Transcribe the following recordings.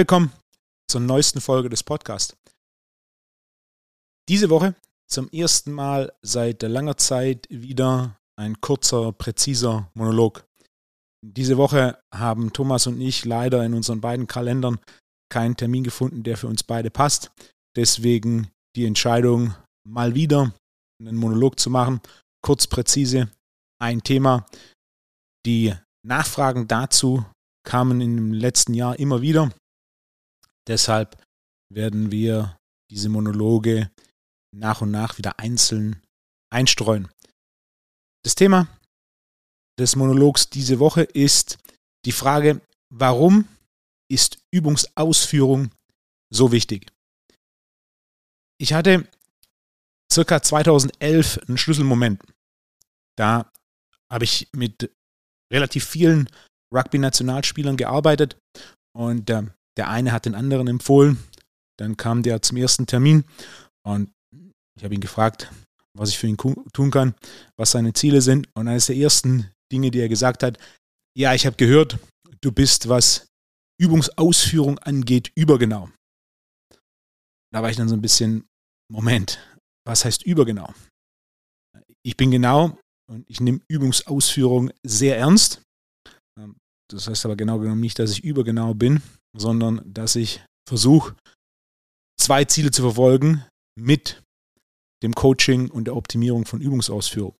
Willkommen zur neuesten Folge des Podcasts. Diese Woche zum ersten Mal seit langer Zeit wieder ein kurzer, präziser Monolog. Diese Woche haben Thomas und ich leider in unseren beiden Kalendern keinen Termin gefunden, der für uns beide passt. Deswegen die Entscheidung, mal wieder einen Monolog zu machen. Kurz, präzise, ein Thema. Die Nachfragen dazu kamen im letzten Jahr immer wieder. Deshalb werden wir diese Monologe nach und nach wieder einzeln einstreuen. Das Thema des Monologs diese Woche ist die Frage, warum ist Übungsausführung so wichtig? Ich hatte circa 2011 einen Schlüsselmoment. Da habe ich mit relativ vielen Rugby-Nationalspielern gearbeitet und äh, der eine hat den anderen empfohlen. Dann kam der zum ersten Termin und ich habe ihn gefragt, was ich für ihn tun kann, was seine Ziele sind. Und eines der ersten Dinge, die er gesagt hat, ja, ich habe gehört, du bist, was Übungsausführung angeht, übergenau. Da war ich dann so ein bisschen, Moment, was heißt übergenau? Ich bin genau und ich nehme Übungsausführung sehr ernst. Das heißt aber genau genommen nicht, dass ich übergenau bin, sondern dass ich versuche, zwei Ziele zu verfolgen mit dem Coaching und der Optimierung von Übungsausführung.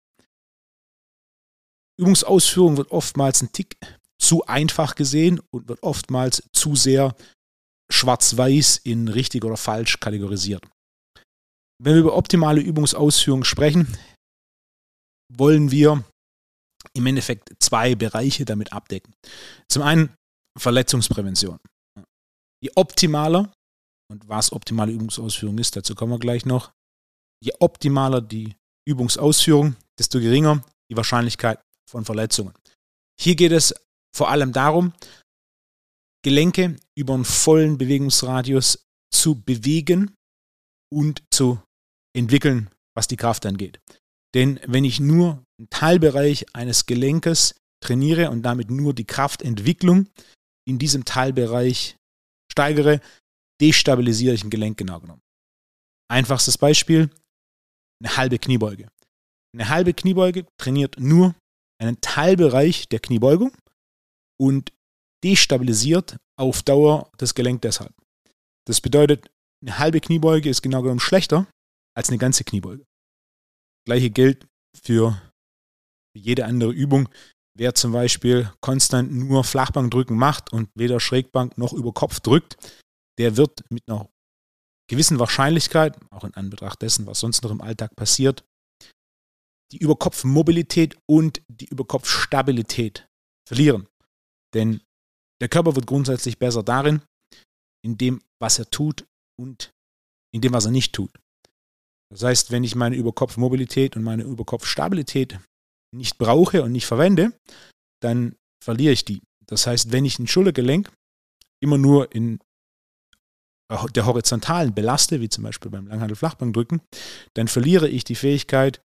Übungsausführung wird oftmals ein Tick zu einfach gesehen und wird oftmals zu sehr schwarz-weiß in richtig oder falsch kategorisiert. Wenn wir über optimale Übungsausführung sprechen, wollen wir im Endeffekt zwei Bereiche damit abdecken. Zum einen Verletzungsprävention. Je optimaler, und was optimale Übungsausführung ist, dazu kommen wir gleich noch, je optimaler die Übungsausführung, desto geringer die Wahrscheinlichkeit von Verletzungen. Hier geht es vor allem darum, Gelenke über einen vollen Bewegungsradius zu bewegen und zu entwickeln, was die Kraft angeht. Denn wenn ich nur einen Teilbereich eines Gelenkes trainiere und damit nur die Kraftentwicklung in diesem Teilbereich steigere, destabilisiere ich ein Gelenk genau genommen. Einfachstes Beispiel, eine halbe Kniebeuge. Eine halbe Kniebeuge trainiert nur einen Teilbereich der Kniebeugung und destabilisiert auf Dauer das Gelenk deshalb. Das bedeutet, eine halbe Kniebeuge ist genau genommen schlechter als eine ganze Kniebeuge. Gleiche gilt für jede andere Übung. Wer zum Beispiel konstant nur Flachbankdrücken macht und weder Schrägbank noch über Kopf drückt, der wird mit einer gewissen Wahrscheinlichkeit, auch in Anbetracht dessen, was sonst noch im Alltag passiert, die Überkopfmobilität und die Überkopfstabilität verlieren. Denn der Körper wird grundsätzlich besser darin, in dem, was er tut und in dem, was er nicht tut. Das heißt, wenn ich meine Überkopfmobilität und meine Überkopfstabilität nicht brauche und nicht verwende, dann verliere ich die. Das heißt, wenn ich ein Schultergelenk immer nur in der horizontalen belaste, wie zum Beispiel beim Langhandel-Flachbankdrücken, dann verliere ich die Fähigkeit,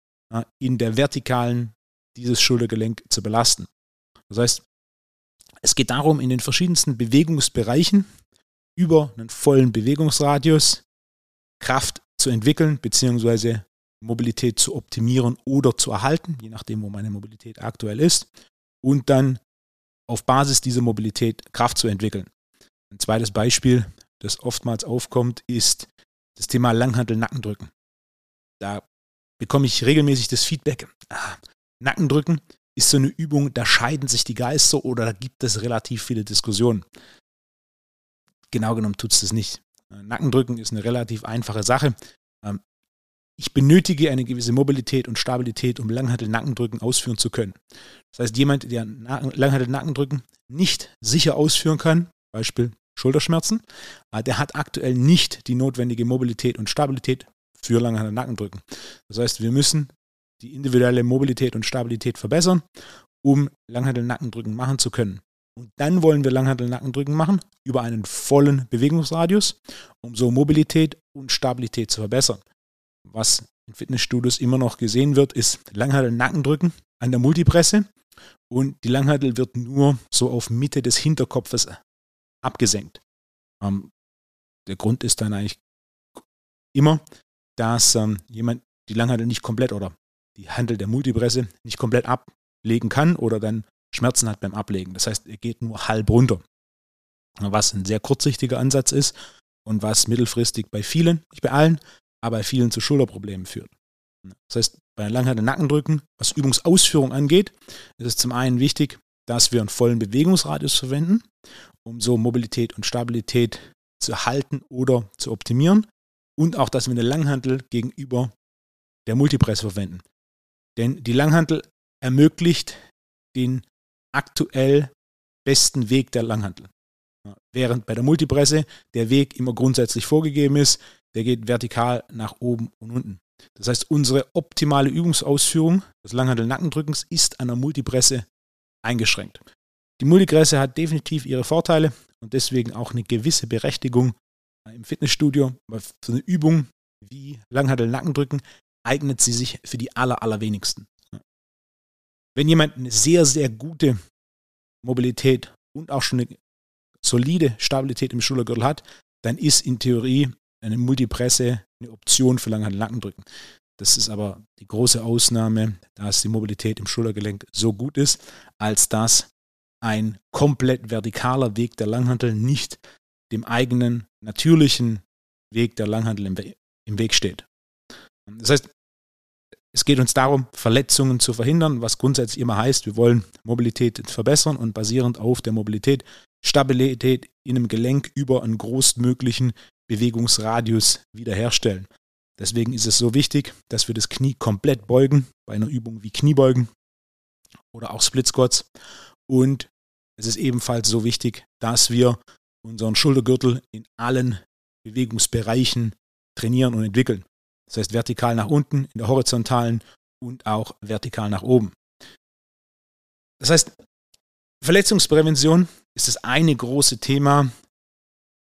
in der vertikalen dieses Schultergelenk zu belasten. Das heißt, es geht darum, in den verschiedensten Bewegungsbereichen über einen vollen Bewegungsradius Kraft zu entwickeln, beziehungsweise Mobilität zu optimieren oder zu erhalten, je nachdem, wo meine Mobilität aktuell ist, und dann auf Basis dieser Mobilität Kraft zu entwickeln. Ein zweites Beispiel, das oftmals aufkommt, ist das Thema Langhantel-Nackendrücken. Da bekomme ich regelmäßig das Feedback, ah, Nackendrücken ist so eine Übung, da scheiden sich die Geister oder da gibt es relativ viele Diskussionen. Genau genommen tut es das nicht. Nackendrücken ist eine relativ einfache Sache. Ich benötige eine gewisse Mobilität und Stabilität, um Langhantel-Nackendrücken ausführen zu können. Das heißt, jemand, der Langhantel-Nackendrücken nicht sicher ausführen kann, Beispiel Schulterschmerzen, äh, der hat aktuell nicht die notwendige Mobilität und Stabilität für Langhantel-Nackendrücken. Das heißt, wir müssen die individuelle Mobilität und Stabilität verbessern, um Langhantel-Nackendrücken machen zu können. Und dann wollen wir Langhantel-Nackendrücken machen über einen vollen Bewegungsradius, um so Mobilität und Stabilität zu verbessern. Was in Fitnessstudios immer noch gesehen wird, ist Langhantel-Nackendrücken an der Multipresse und die Langhantel wird nur so auf Mitte des Hinterkopfes abgesenkt. Ähm, der Grund ist dann eigentlich immer, dass ähm, jemand die Langhandel nicht komplett oder die Handel der Multipresse nicht komplett ablegen kann oder dann Schmerzen hat beim Ablegen. Das heißt, er geht nur halb runter. Was ein sehr kurzsichtiger Ansatz ist und was mittelfristig bei vielen, nicht bei allen, aber bei vielen zu Schulterproblemen führt. Das heißt, bei Langhandel Nackendrücken, was Übungsausführung angeht, ist es zum einen wichtig, dass wir einen vollen Bewegungsradius verwenden, um so Mobilität und Stabilität zu halten oder zu optimieren und auch, dass wir eine Langhantel gegenüber der Multipresse verwenden. Denn die Langhantel ermöglicht den aktuell besten Weg der Langhantel. Während bei der Multipresse der Weg immer grundsätzlich vorgegeben ist, der geht vertikal nach oben und unten. Das heißt, unsere optimale Übungsausführung des Langhantel-Nackendrückens ist an der Multipresse eingeschränkt. Die Multipresse hat definitiv ihre Vorteile und deswegen auch eine gewisse Berechtigung im Fitnessstudio. Für eine Übung wie Langhantel-Nackendrücken eignet sie sich für die aller, allerwenigsten. Wenn jemand eine sehr, sehr gute Mobilität und auch schon eine solide Stabilität im Schultergürtel hat, dann ist in Theorie eine Multipresse eine Option für Langhantel-Nackendrücken. Das ist aber die große Ausnahme, dass die Mobilität im Schultergelenk so gut ist, als dass ein komplett vertikaler Weg der Langhantel nicht dem eigenen natürlichen Weg der Langhantel im, Weg steht. Das heißt, es geht uns darum, Verletzungen zu verhindern, was grundsätzlich immer heißt, wir wollen Mobilität verbessern und basierend auf der Mobilität Stabilität in einem Gelenk über einen großmöglichen Bewegungsradius wiederherstellen. Deswegen ist es so wichtig, dass wir das Knie komplett beugen, bei einer Übung wie Kniebeugen oder auch Split Squats. Und es ist ebenfalls so wichtig, dass wir unseren Schultergürtel in allen Bewegungsbereichen trainieren und entwickeln. Das heißt vertikal nach unten, in der horizontalen und auch vertikal nach oben. Das heißt, Verletzungsprävention ist das eine große Thema,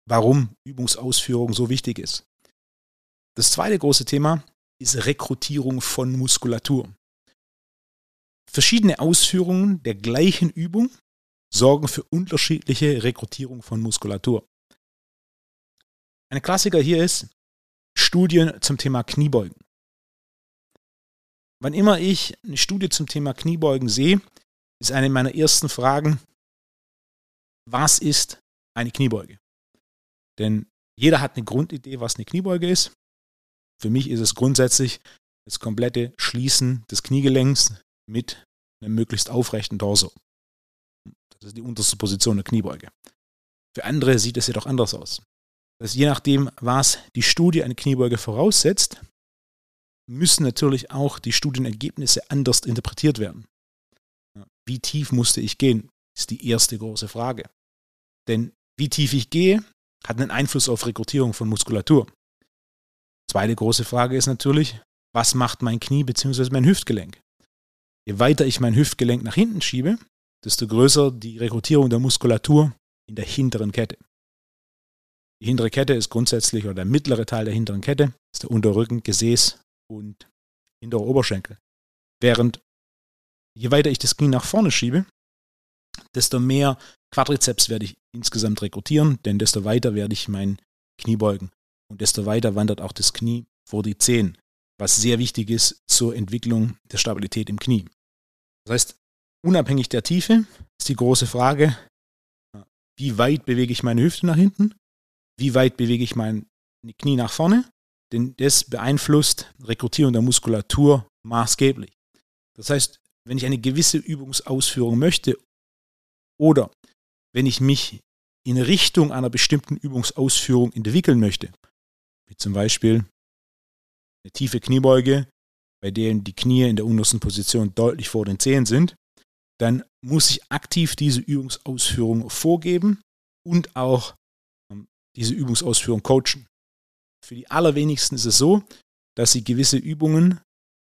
warum Übungsausführung so wichtig ist. Das zweite große Thema ist Rekrutierung von Muskulatur. Verschiedene Ausführungen der gleichen Übung sorgen für unterschiedliche Rekrutierung von Muskulatur. Ein Klassiker hier ist Studien zum Thema Kniebeugen. Wann immer ich eine Studie zum Thema Kniebeugen sehe, ist eine meiner ersten Fragen, was ist eine Kniebeuge? Denn jeder hat eine Grundidee, was eine Kniebeuge ist. Für mich ist es grundsätzlich das komplette Schließen des Kniegelenks mit einem möglichst aufrechten Torso. Das ist die unterste Position der Kniebeuge. Für andere sieht es jedoch anders aus. Das je nachdem, was die Studie eine Kniebeuge voraussetzt, müssen natürlich auch die Studienergebnisse anders interpretiert werden. Wie tief musste ich gehen, ist die erste große Frage. Denn wie tief ich gehe, hat einen Einfluss auf Rekrutierung von Muskulatur. Zweite große Frage ist natürlich, was macht mein Knie bzw. mein Hüftgelenk? Je weiter ich mein Hüftgelenk nach hinten schiebe, desto größer die Rekrutierung der Muskulatur in der hinteren Kette. Die hintere Kette ist grundsätzlich, oder der mittlere Teil der hinteren Kette, ist der Unterrücken, Gesäß und hinterer Oberschenkel. Während je weiter ich das Knie nach vorne schiebe, desto mehr Quadrizeps werde ich insgesamt rekrutieren, denn desto weiter werde ich mein Knie beugen. Und desto weiter wandert auch das Knie vor die Zehen, was sehr wichtig ist zur Entwicklung der Stabilität im Knie. Das heißt, unabhängig der Tiefe ist die große Frage, wie weit bewege ich meine Hüfte nach hinten? Wie weit bewege ich mein Knie nach vorne? Denn das beeinflusst Rekrutierung der Muskulatur maßgeblich. Das heißt, wenn ich eine gewisse Übungsausführung möchte oder wenn ich mich in Richtung einer bestimmten Übungsausführung entwickeln möchte, wie zum Beispiel eine tiefe Kniebeuge, bei der die Knie in der untersten Position deutlich vor den Zehen sind, dann muss ich aktiv diese Übungsausführung vorgeben und auch ähm, diese Übungsausführung coachen. Für die allerwenigsten ist es so, dass sie gewisse Übungen,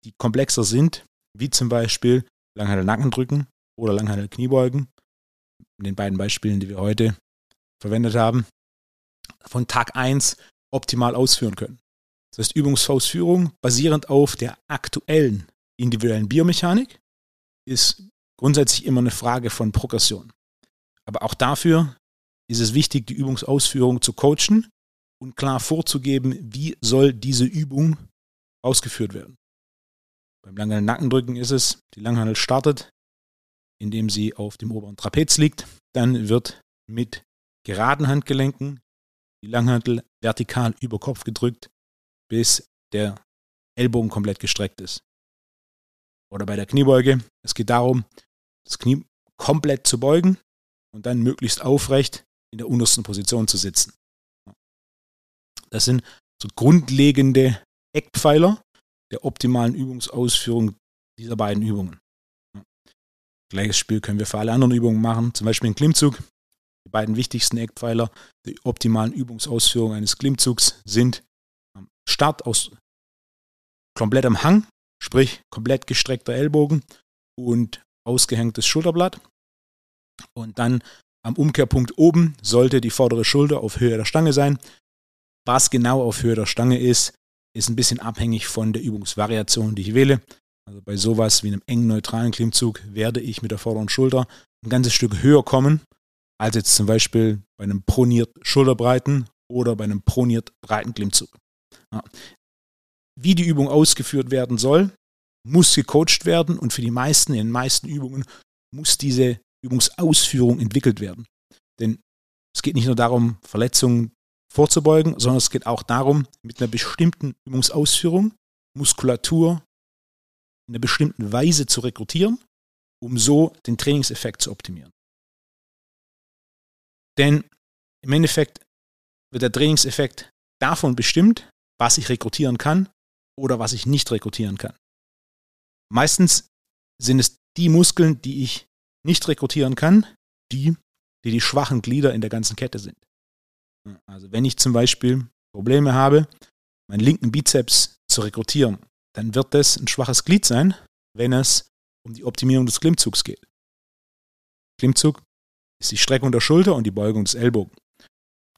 die komplexer sind, wie zum Beispiel Langhandel Nackendrücken oder Langhandel Kniebeugen, den beiden Beispielen, die wir heute verwendet haben, von Tag 1 optimal ausführen können. Das heißt, Übungsausführung basierend auf der aktuellen individuellen Biomechanik ist grundsätzlich immer eine Frage von Progression. Aber auch dafür ist es wichtig, die Übungsausführung zu coachen und klar vorzugeben, wie soll diese Übung ausgeführt werden. Beim langen Nackendrücken ist es, die Langhandel startet, indem sie auf dem oberen Trapez liegt. Dann wird mit geraden Handgelenken die Langhandel vertikal über Kopf gedrückt, bis der Ellbogen komplett gestreckt ist. Oder bei der Kniebeuge, es geht darum, das Knie komplett zu beugen und dann möglichst aufrecht in der untersten Position zu sitzen. Das sind so grundlegende Eckpfeiler der optimalen Übungsausführung dieser beiden Übungen. Gleiches Spiel können wir für alle anderen Übungen machen, zum Beispiel einen Klimmzug. Die beiden wichtigsten Eckpfeiler der optimalen Übungsausführung eines Klimmzugs sind Start aus komplettem Hang, sprich komplett gestreckter Ellbogen und ausgehängtes Schulterblatt. Und dann am Umkehrpunkt oben sollte die vordere Schulter auf Höhe der Stange sein. Was genau auf Höhe der Stange ist, ist ein bisschen abhängig von der Übungsvariation, die ich wähle. Also bei sowas wie einem engen neutralen Klimmzug werde ich mit der vorderen Schulter ein ganzes Stück höher kommen, als jetzt zum Beispiel bei einem proniert Schulterbreiten oder bei einem proniert breiten Klimmzug. Ja. Wie die Übung ausgeführt werden soll, muss gecoacht werden und für die meisten, in den meisten Übungen, muss diese Übungsausführung entwickelt werden. Denn es geht nicht nur darum, Verletzungen vorzubeugen, sondern es geht auch darum, mit einer bestimmten Übungsausführung Muskulatur in einer bestimmten Weise zu rekrutieren, um so den Trainingseffekt zu optimieren. Denn im Endeffekt wird der Trainingseffekt davon bestimmt, was ich rekrutieren kann oder was ich nicht rekrutieren kann. Meistens sind es die Muskeln, die ich nicht rekrutieren kann, die, die die schwachen Glieder in der ganzen Kette sind. Also wenn ich zum Beispiel Probleme habe, meinen linken Bizeps zu rekrutieren, dann wird das ein schwaches Glied sein, wenn es um die Optimierung des Klimmzugs geht. Klimmzug ist die Streckung der Schulter und die Beugung des Ellbogen.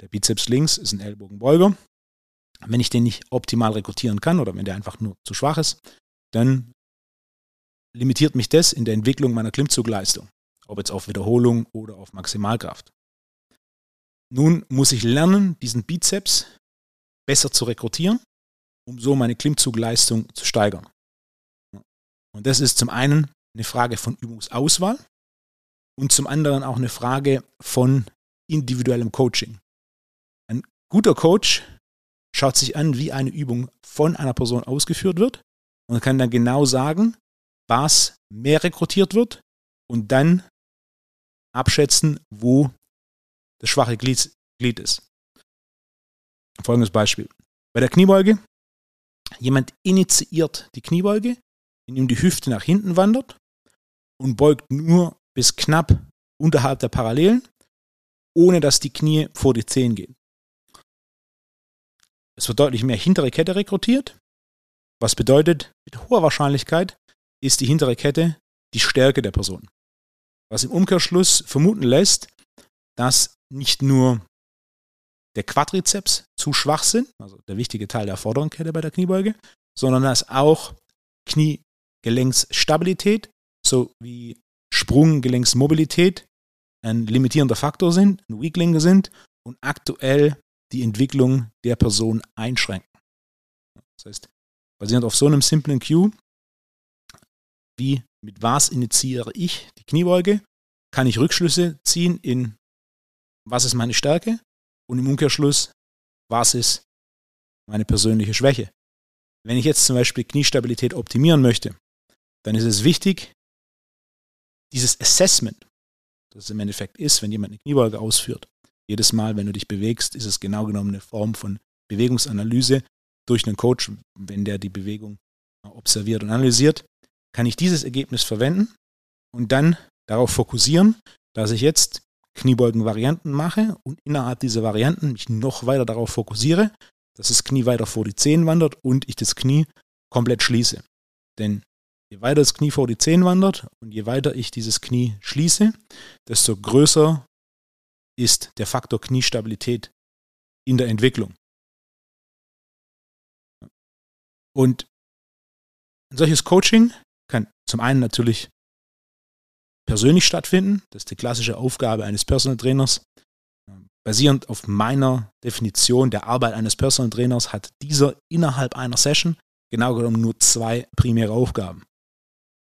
Der Bizeps links ist ein Ellbogenbeuger. Wenn ich den nicht optimal rekrutieren kann oder wenn der einfach nur zu schwach ist, dann limitiert mich das in der Entwicklung meiner Klimmzugleistung, ob jetzt auf Wiederholung oder auf Maximalkraft. Nun muss ich lernen, diesen Bizeps besser zu rekrutieren, um so meine Klimmzugleistung zu steigern. Und das ist zum einen eine Frage von Übungsauswahl und zum anderen auch eine Frage von individuellem Coaching. Ein guter Coach schaut sich an, wie eine Übung von einer Person ausgeführt wird und kann dann genau sagen, was mehr rekrutiert wird und dann abschätzen, wo das schwache Glied, ist. Folgendes Beispiel. Bei der Kniebeuge, jemand initiiert die Kniebeuge, indem die Hüfte nach hinten wandert und beugt nur bis knapp unterhalb der Parallelen, ohne dass die Knie vor die Zehen gehen. Es wird deutlich mehr hintere Kette rekrutiert, was bedeutet, mit hoher Wahrscheinlichkeit ist die hintere Kette die Stärke der Person. Was im Umkehrschluss vermuten lässt, dass nicht nur der Quadrizeps zu schwach sind, also der wichtige Teil der vorderen Kette bei der Kniebeuge, sondern dass auch Kniegelenksstabilität sowie Sprunggelenksmobilität ein limitierender Faktor sind, ein Weakling sind und aktuell die Entwicklung der Person einschränken. Das heißt, basierend auf so einem simplen Cue, wie mit was initiiere ich die Kniebeuge, kann ich Rückschlüsse ziehen in was ist meine Stärke und im Umkehrschluss, was ist meine persönliche Schwäche. Wenn ich jetzt zum Beispiel Kniestabilität optimieren möchte, dann ist es wichtig, dieses Assessment, das es im Endeffekt ist, wenn jemand eine Kniebeuge ausführt, jedes Mal, wenn du dich bewegst, ist es genau genommen eine Form von Bewegungsanalyse durch einen Coach, wenn der die Bewegung observiert und analysiert, kann ich dieses Ergebnis verwenden und dann darauf fokussieren, dass ich jetzt Kniebeugen-Varianten mache und innerhalb dieser Varianten mich noch weiter darauf fokussiere, dass das Knie weiter vor die Zehen wandert und ich das Knie komplett schließe. Denn je weiter das Knie vor die Zehen wandert und je weiter ich dieses Knie schließe, desto größer ist der Faktor Kniestabilität in der Entwicklung. Und ein solches Coaching kann zum einen natürlich persönlich stattfinden. Das ist die klassische Aufgabe eines Personal Trainers. basierend auf meiner Definition der Arbeit eines Personal Trainers hat dieser innerhalb einer Session genau genommen nur zwei primäre Aufgaben.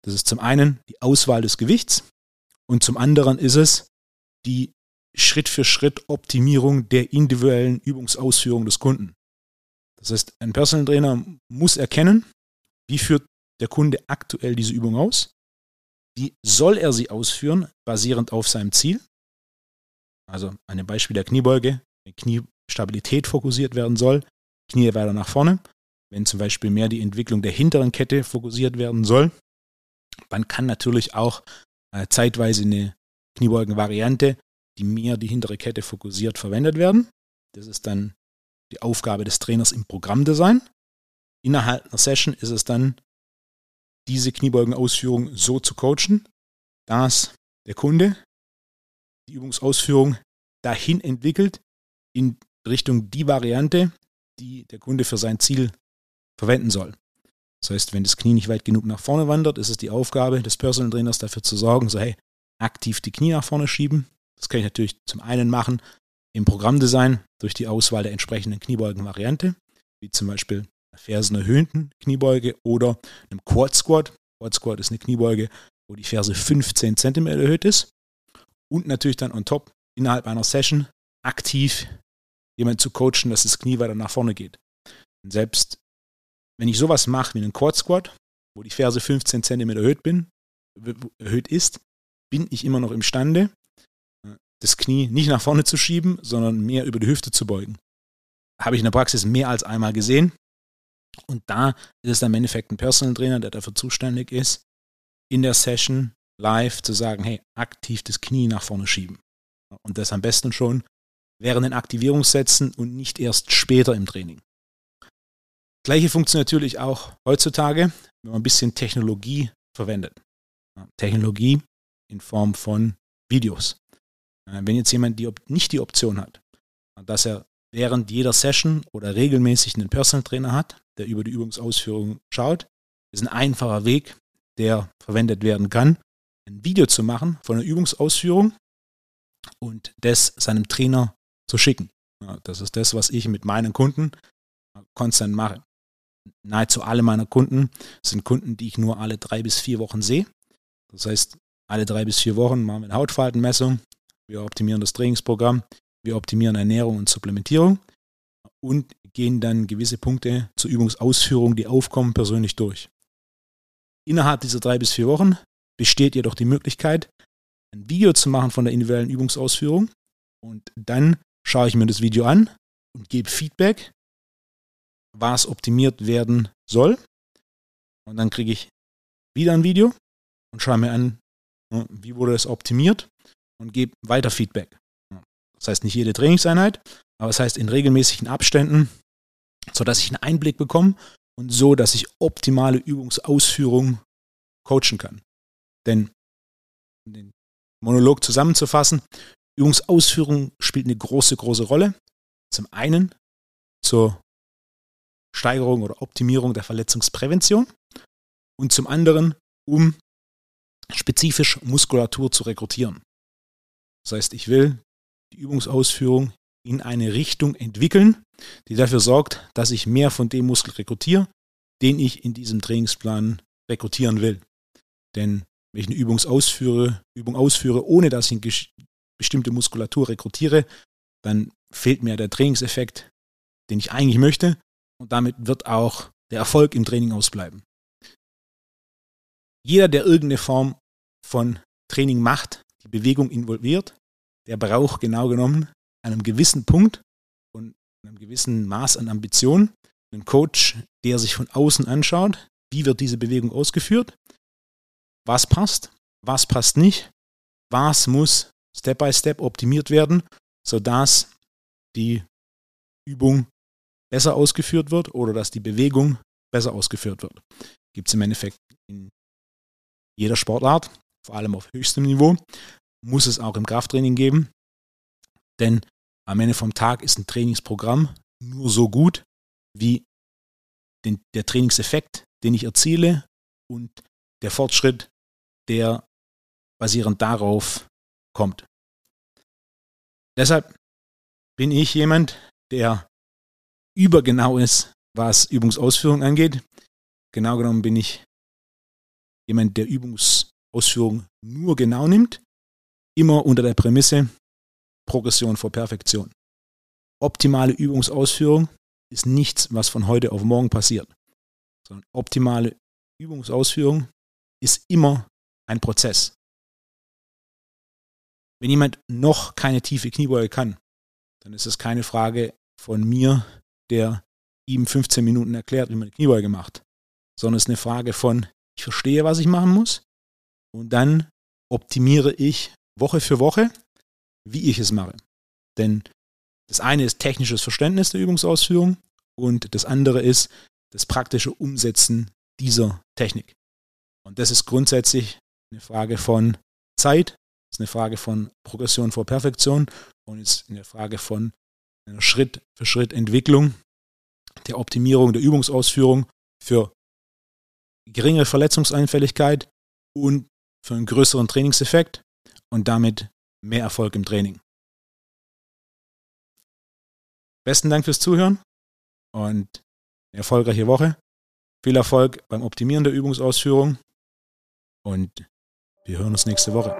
Das ist zum einen die Auswahl des Gewichts und zum anderen ist es die Schritt für Schritt Optimierung der individuellen Übungsausführung des Kunden. Das heißt, ein Personal Trainer muss erkennen, wie führt der Kunde aktuell diese Übung aus, wie soll er sie ausführen, basierend auf seinem Ziel. Also ein Beispiel der Kniebeuge, wenn Kniestabilität fokussiert werden soll, Knie weiter nach vorne. Wenn zum Beispiel mehr die Entwicklung der hinteren Kette fokussiert werden soll, dann kann natürlich auch äh, zeitweise eine Kniebeugen-Variante, die mehr die hintere Kette fokussiert, verwendet werden. Das ist dann die Aufgabe des Trainers im Programmdesign. Innerhalb einer Session ist es dann, diese Kniebeugenausführung so zu coachen, dass der Kunde die Übungsausführung dahin entwickelt in Richtung die Variante, die der Kunde für sein Ziel verwenden soll. Das heißt, wenn das Knie nicht weit genug nach vorne wandert, ist es die Aufgabe des Personal Trainers dafür zu sorgen, so hey, aktiv die Knie nach vorne schieben. Das kann ich natürlich zum einen machen im Programmdesign durch die Auswahl der entsprechenden Kniebeugen-Variante, wie zum Beispiel einer fersenerhöhten Kniebeuge oder einem Quad Squat. Quad Squat ist eine Kniebeuge, wo die Ferse 15 cm erhöht ist. Und natürlich dann on top innerhalb einer Session aktiv jemand zu coachen, dass das Knie weiter nach vorne geht. Und selbst wenn ich sowas mache wie einen Quad Squat, wo die Ferse 15 cm erhöht, bin, erhöht ist, bin ich immer noch imstande, das Knie nicht nach vorne zu schieben, sondern mehr über die Hüfte zu beugen. Habe ich in der Praxis mehr als einmal gesehen. Und da ist es dann im Endeffekt ein Personal Trainer, der dafür zuständig ist, in der Session live zu sagen, hey, aktiv das Knie nach vorne schieben. Und das am besten schon während den Aktivierungssätzen und nicht erst später im Training. Gleiche funktioniert natürlich auch heutzutage, wenn man ein bisschen Technologie verwendet. Technologie in Form von Videos. Äh, wenn jetzt jemand die, nicht die Option hat, dass er während jeder Session oder regelmäßig einen Personal Trainer hat, der über die Übungsausführung schaut, ist ein einfacher Weg, der verwendet werden kann, ein Video zu machen von der Übungsausführung und das seinem Trainer zu schicken. Das ist das, was ich mit meinen Kunden konstant mache. Nahezu alle meiner Kunden sind Kunden, die ich nur alle drei bis vier Wochen sehe. Das heißt, alle drei bis vier Wochen machen wir eine Hautfaltenmessung, wir optimieren das Trainingsprogramm, wir optimieren Ernährung und Supplementierung. Und gehen dann gewisse Punkte zur Übungsausführung, die aufkommen, persönlich durch. Innerhalb dieser drei bis vier Wochen besteht jedoch die Möglichkeit, ein Video zu machen von der individuellen Übungsausführung und dann schaue ich mir das Video an und gebe Feedback was optimiert werden soll. Und dann kriege ich wieder ein Video und schaue mir an, ne, wie wurde es optimiert und gebe weiter Feedback. Das heißt nicht jede Trainingseinheit, aber das heißt in regelmäßigen Abständen, sodass ich einen Einblick bekomme und so, dass ich optimale Übungsausführung coachen kann. Denn den Monolog zusammenzufassen, Übungsausführung spielt eine große, große Rolle. Zum einen zur Steigerung oder Optimierung der Verletzungsprävention und zum anderen, um spezifisch Muskulatur zu rekrutieren. Das heißt, ich will die Übungsausführung in eine Richtung entwickeln, die dafür sorgt, dass ich mehr von dem Muskel rekrutiere, den ich in diesem Trainingsplan rekrutieren will. Denn wenn ich eine Übung ausführe, Übung ausführe, ohne dass ich eine bestimmte Muskulatur rekrutiere, dann fehlt mir der Trainingseffekt, den ich eigentlich möchte und damit wird auch der Erfolg im Training ausbleiben. Jeder, der irgendeine Form von Training macht, die Bewegung involviert, der braucht genau genommen einem gewissen Punkt und einem gewissen Maß an Ambition einen Coach, der sich von außen anschaut, wie wird diese Bewegung ausgeführt, was passt, was passt nicht, was muss Step by Step optimiert werden, sodass die Übung besser ausgeführt wird oder dass die Bewegung besser ausgeführt wird. Gibt es im Endeffekt in jeder Sportart, vor allem auf höchstem Niveau, muss es auch im Krafttraining geben. Denn am Ende vom Tag ist ein Trainingsprogramm nur so gut wie den, der Trainingseffekt, den ich erziele und der Fortschritt, der basierend darauf kommt. Deshalb bin ich jemand, der übergenau ist, was Übungsausführung angeht. Genau genommen bin ich jemand, der Übungsausführung nur genau nimmt, immer unter der Prämisse Progression vor Perfektion. Optimale Übungsausführung ist nichts, was von heute auf morgen passiert, sondern optimale Übungsausführung ist immer ein Prozess. Wenn jemand noch keine tiefe Kniebeuge kann, dann ist es keine Frage von mir, der ihm 15 Minuten erklärt, wie man eine Kniebeuge macht, sondern es ist eine Frage von, ich verstehe, was ich machen muss und dann optimiere ich Woche für Woche, wie ich es mache. Denn das eine ist technisches Verständnis der Übungsausführung und das andere ist das praktische Umsetzen dieser Technik. Und das ist grundsätzlich eine Frage von Zeit, ist eine Frage von Progression vor Perfektion und ist eine Frage von einer Schritt für Schritt Entwicklung der Optimierung der Übungsausführung für geringere Verletzungseinfälligkeit und für einen größeren Trainingseffekt und damit mehr Erfolg im Training. Besten Dank fürs Zuhören und eine erfolgreiche Woche. Viel Erfolg beim Optimieren der Übungsausführung und wir hören uns nächste Woche.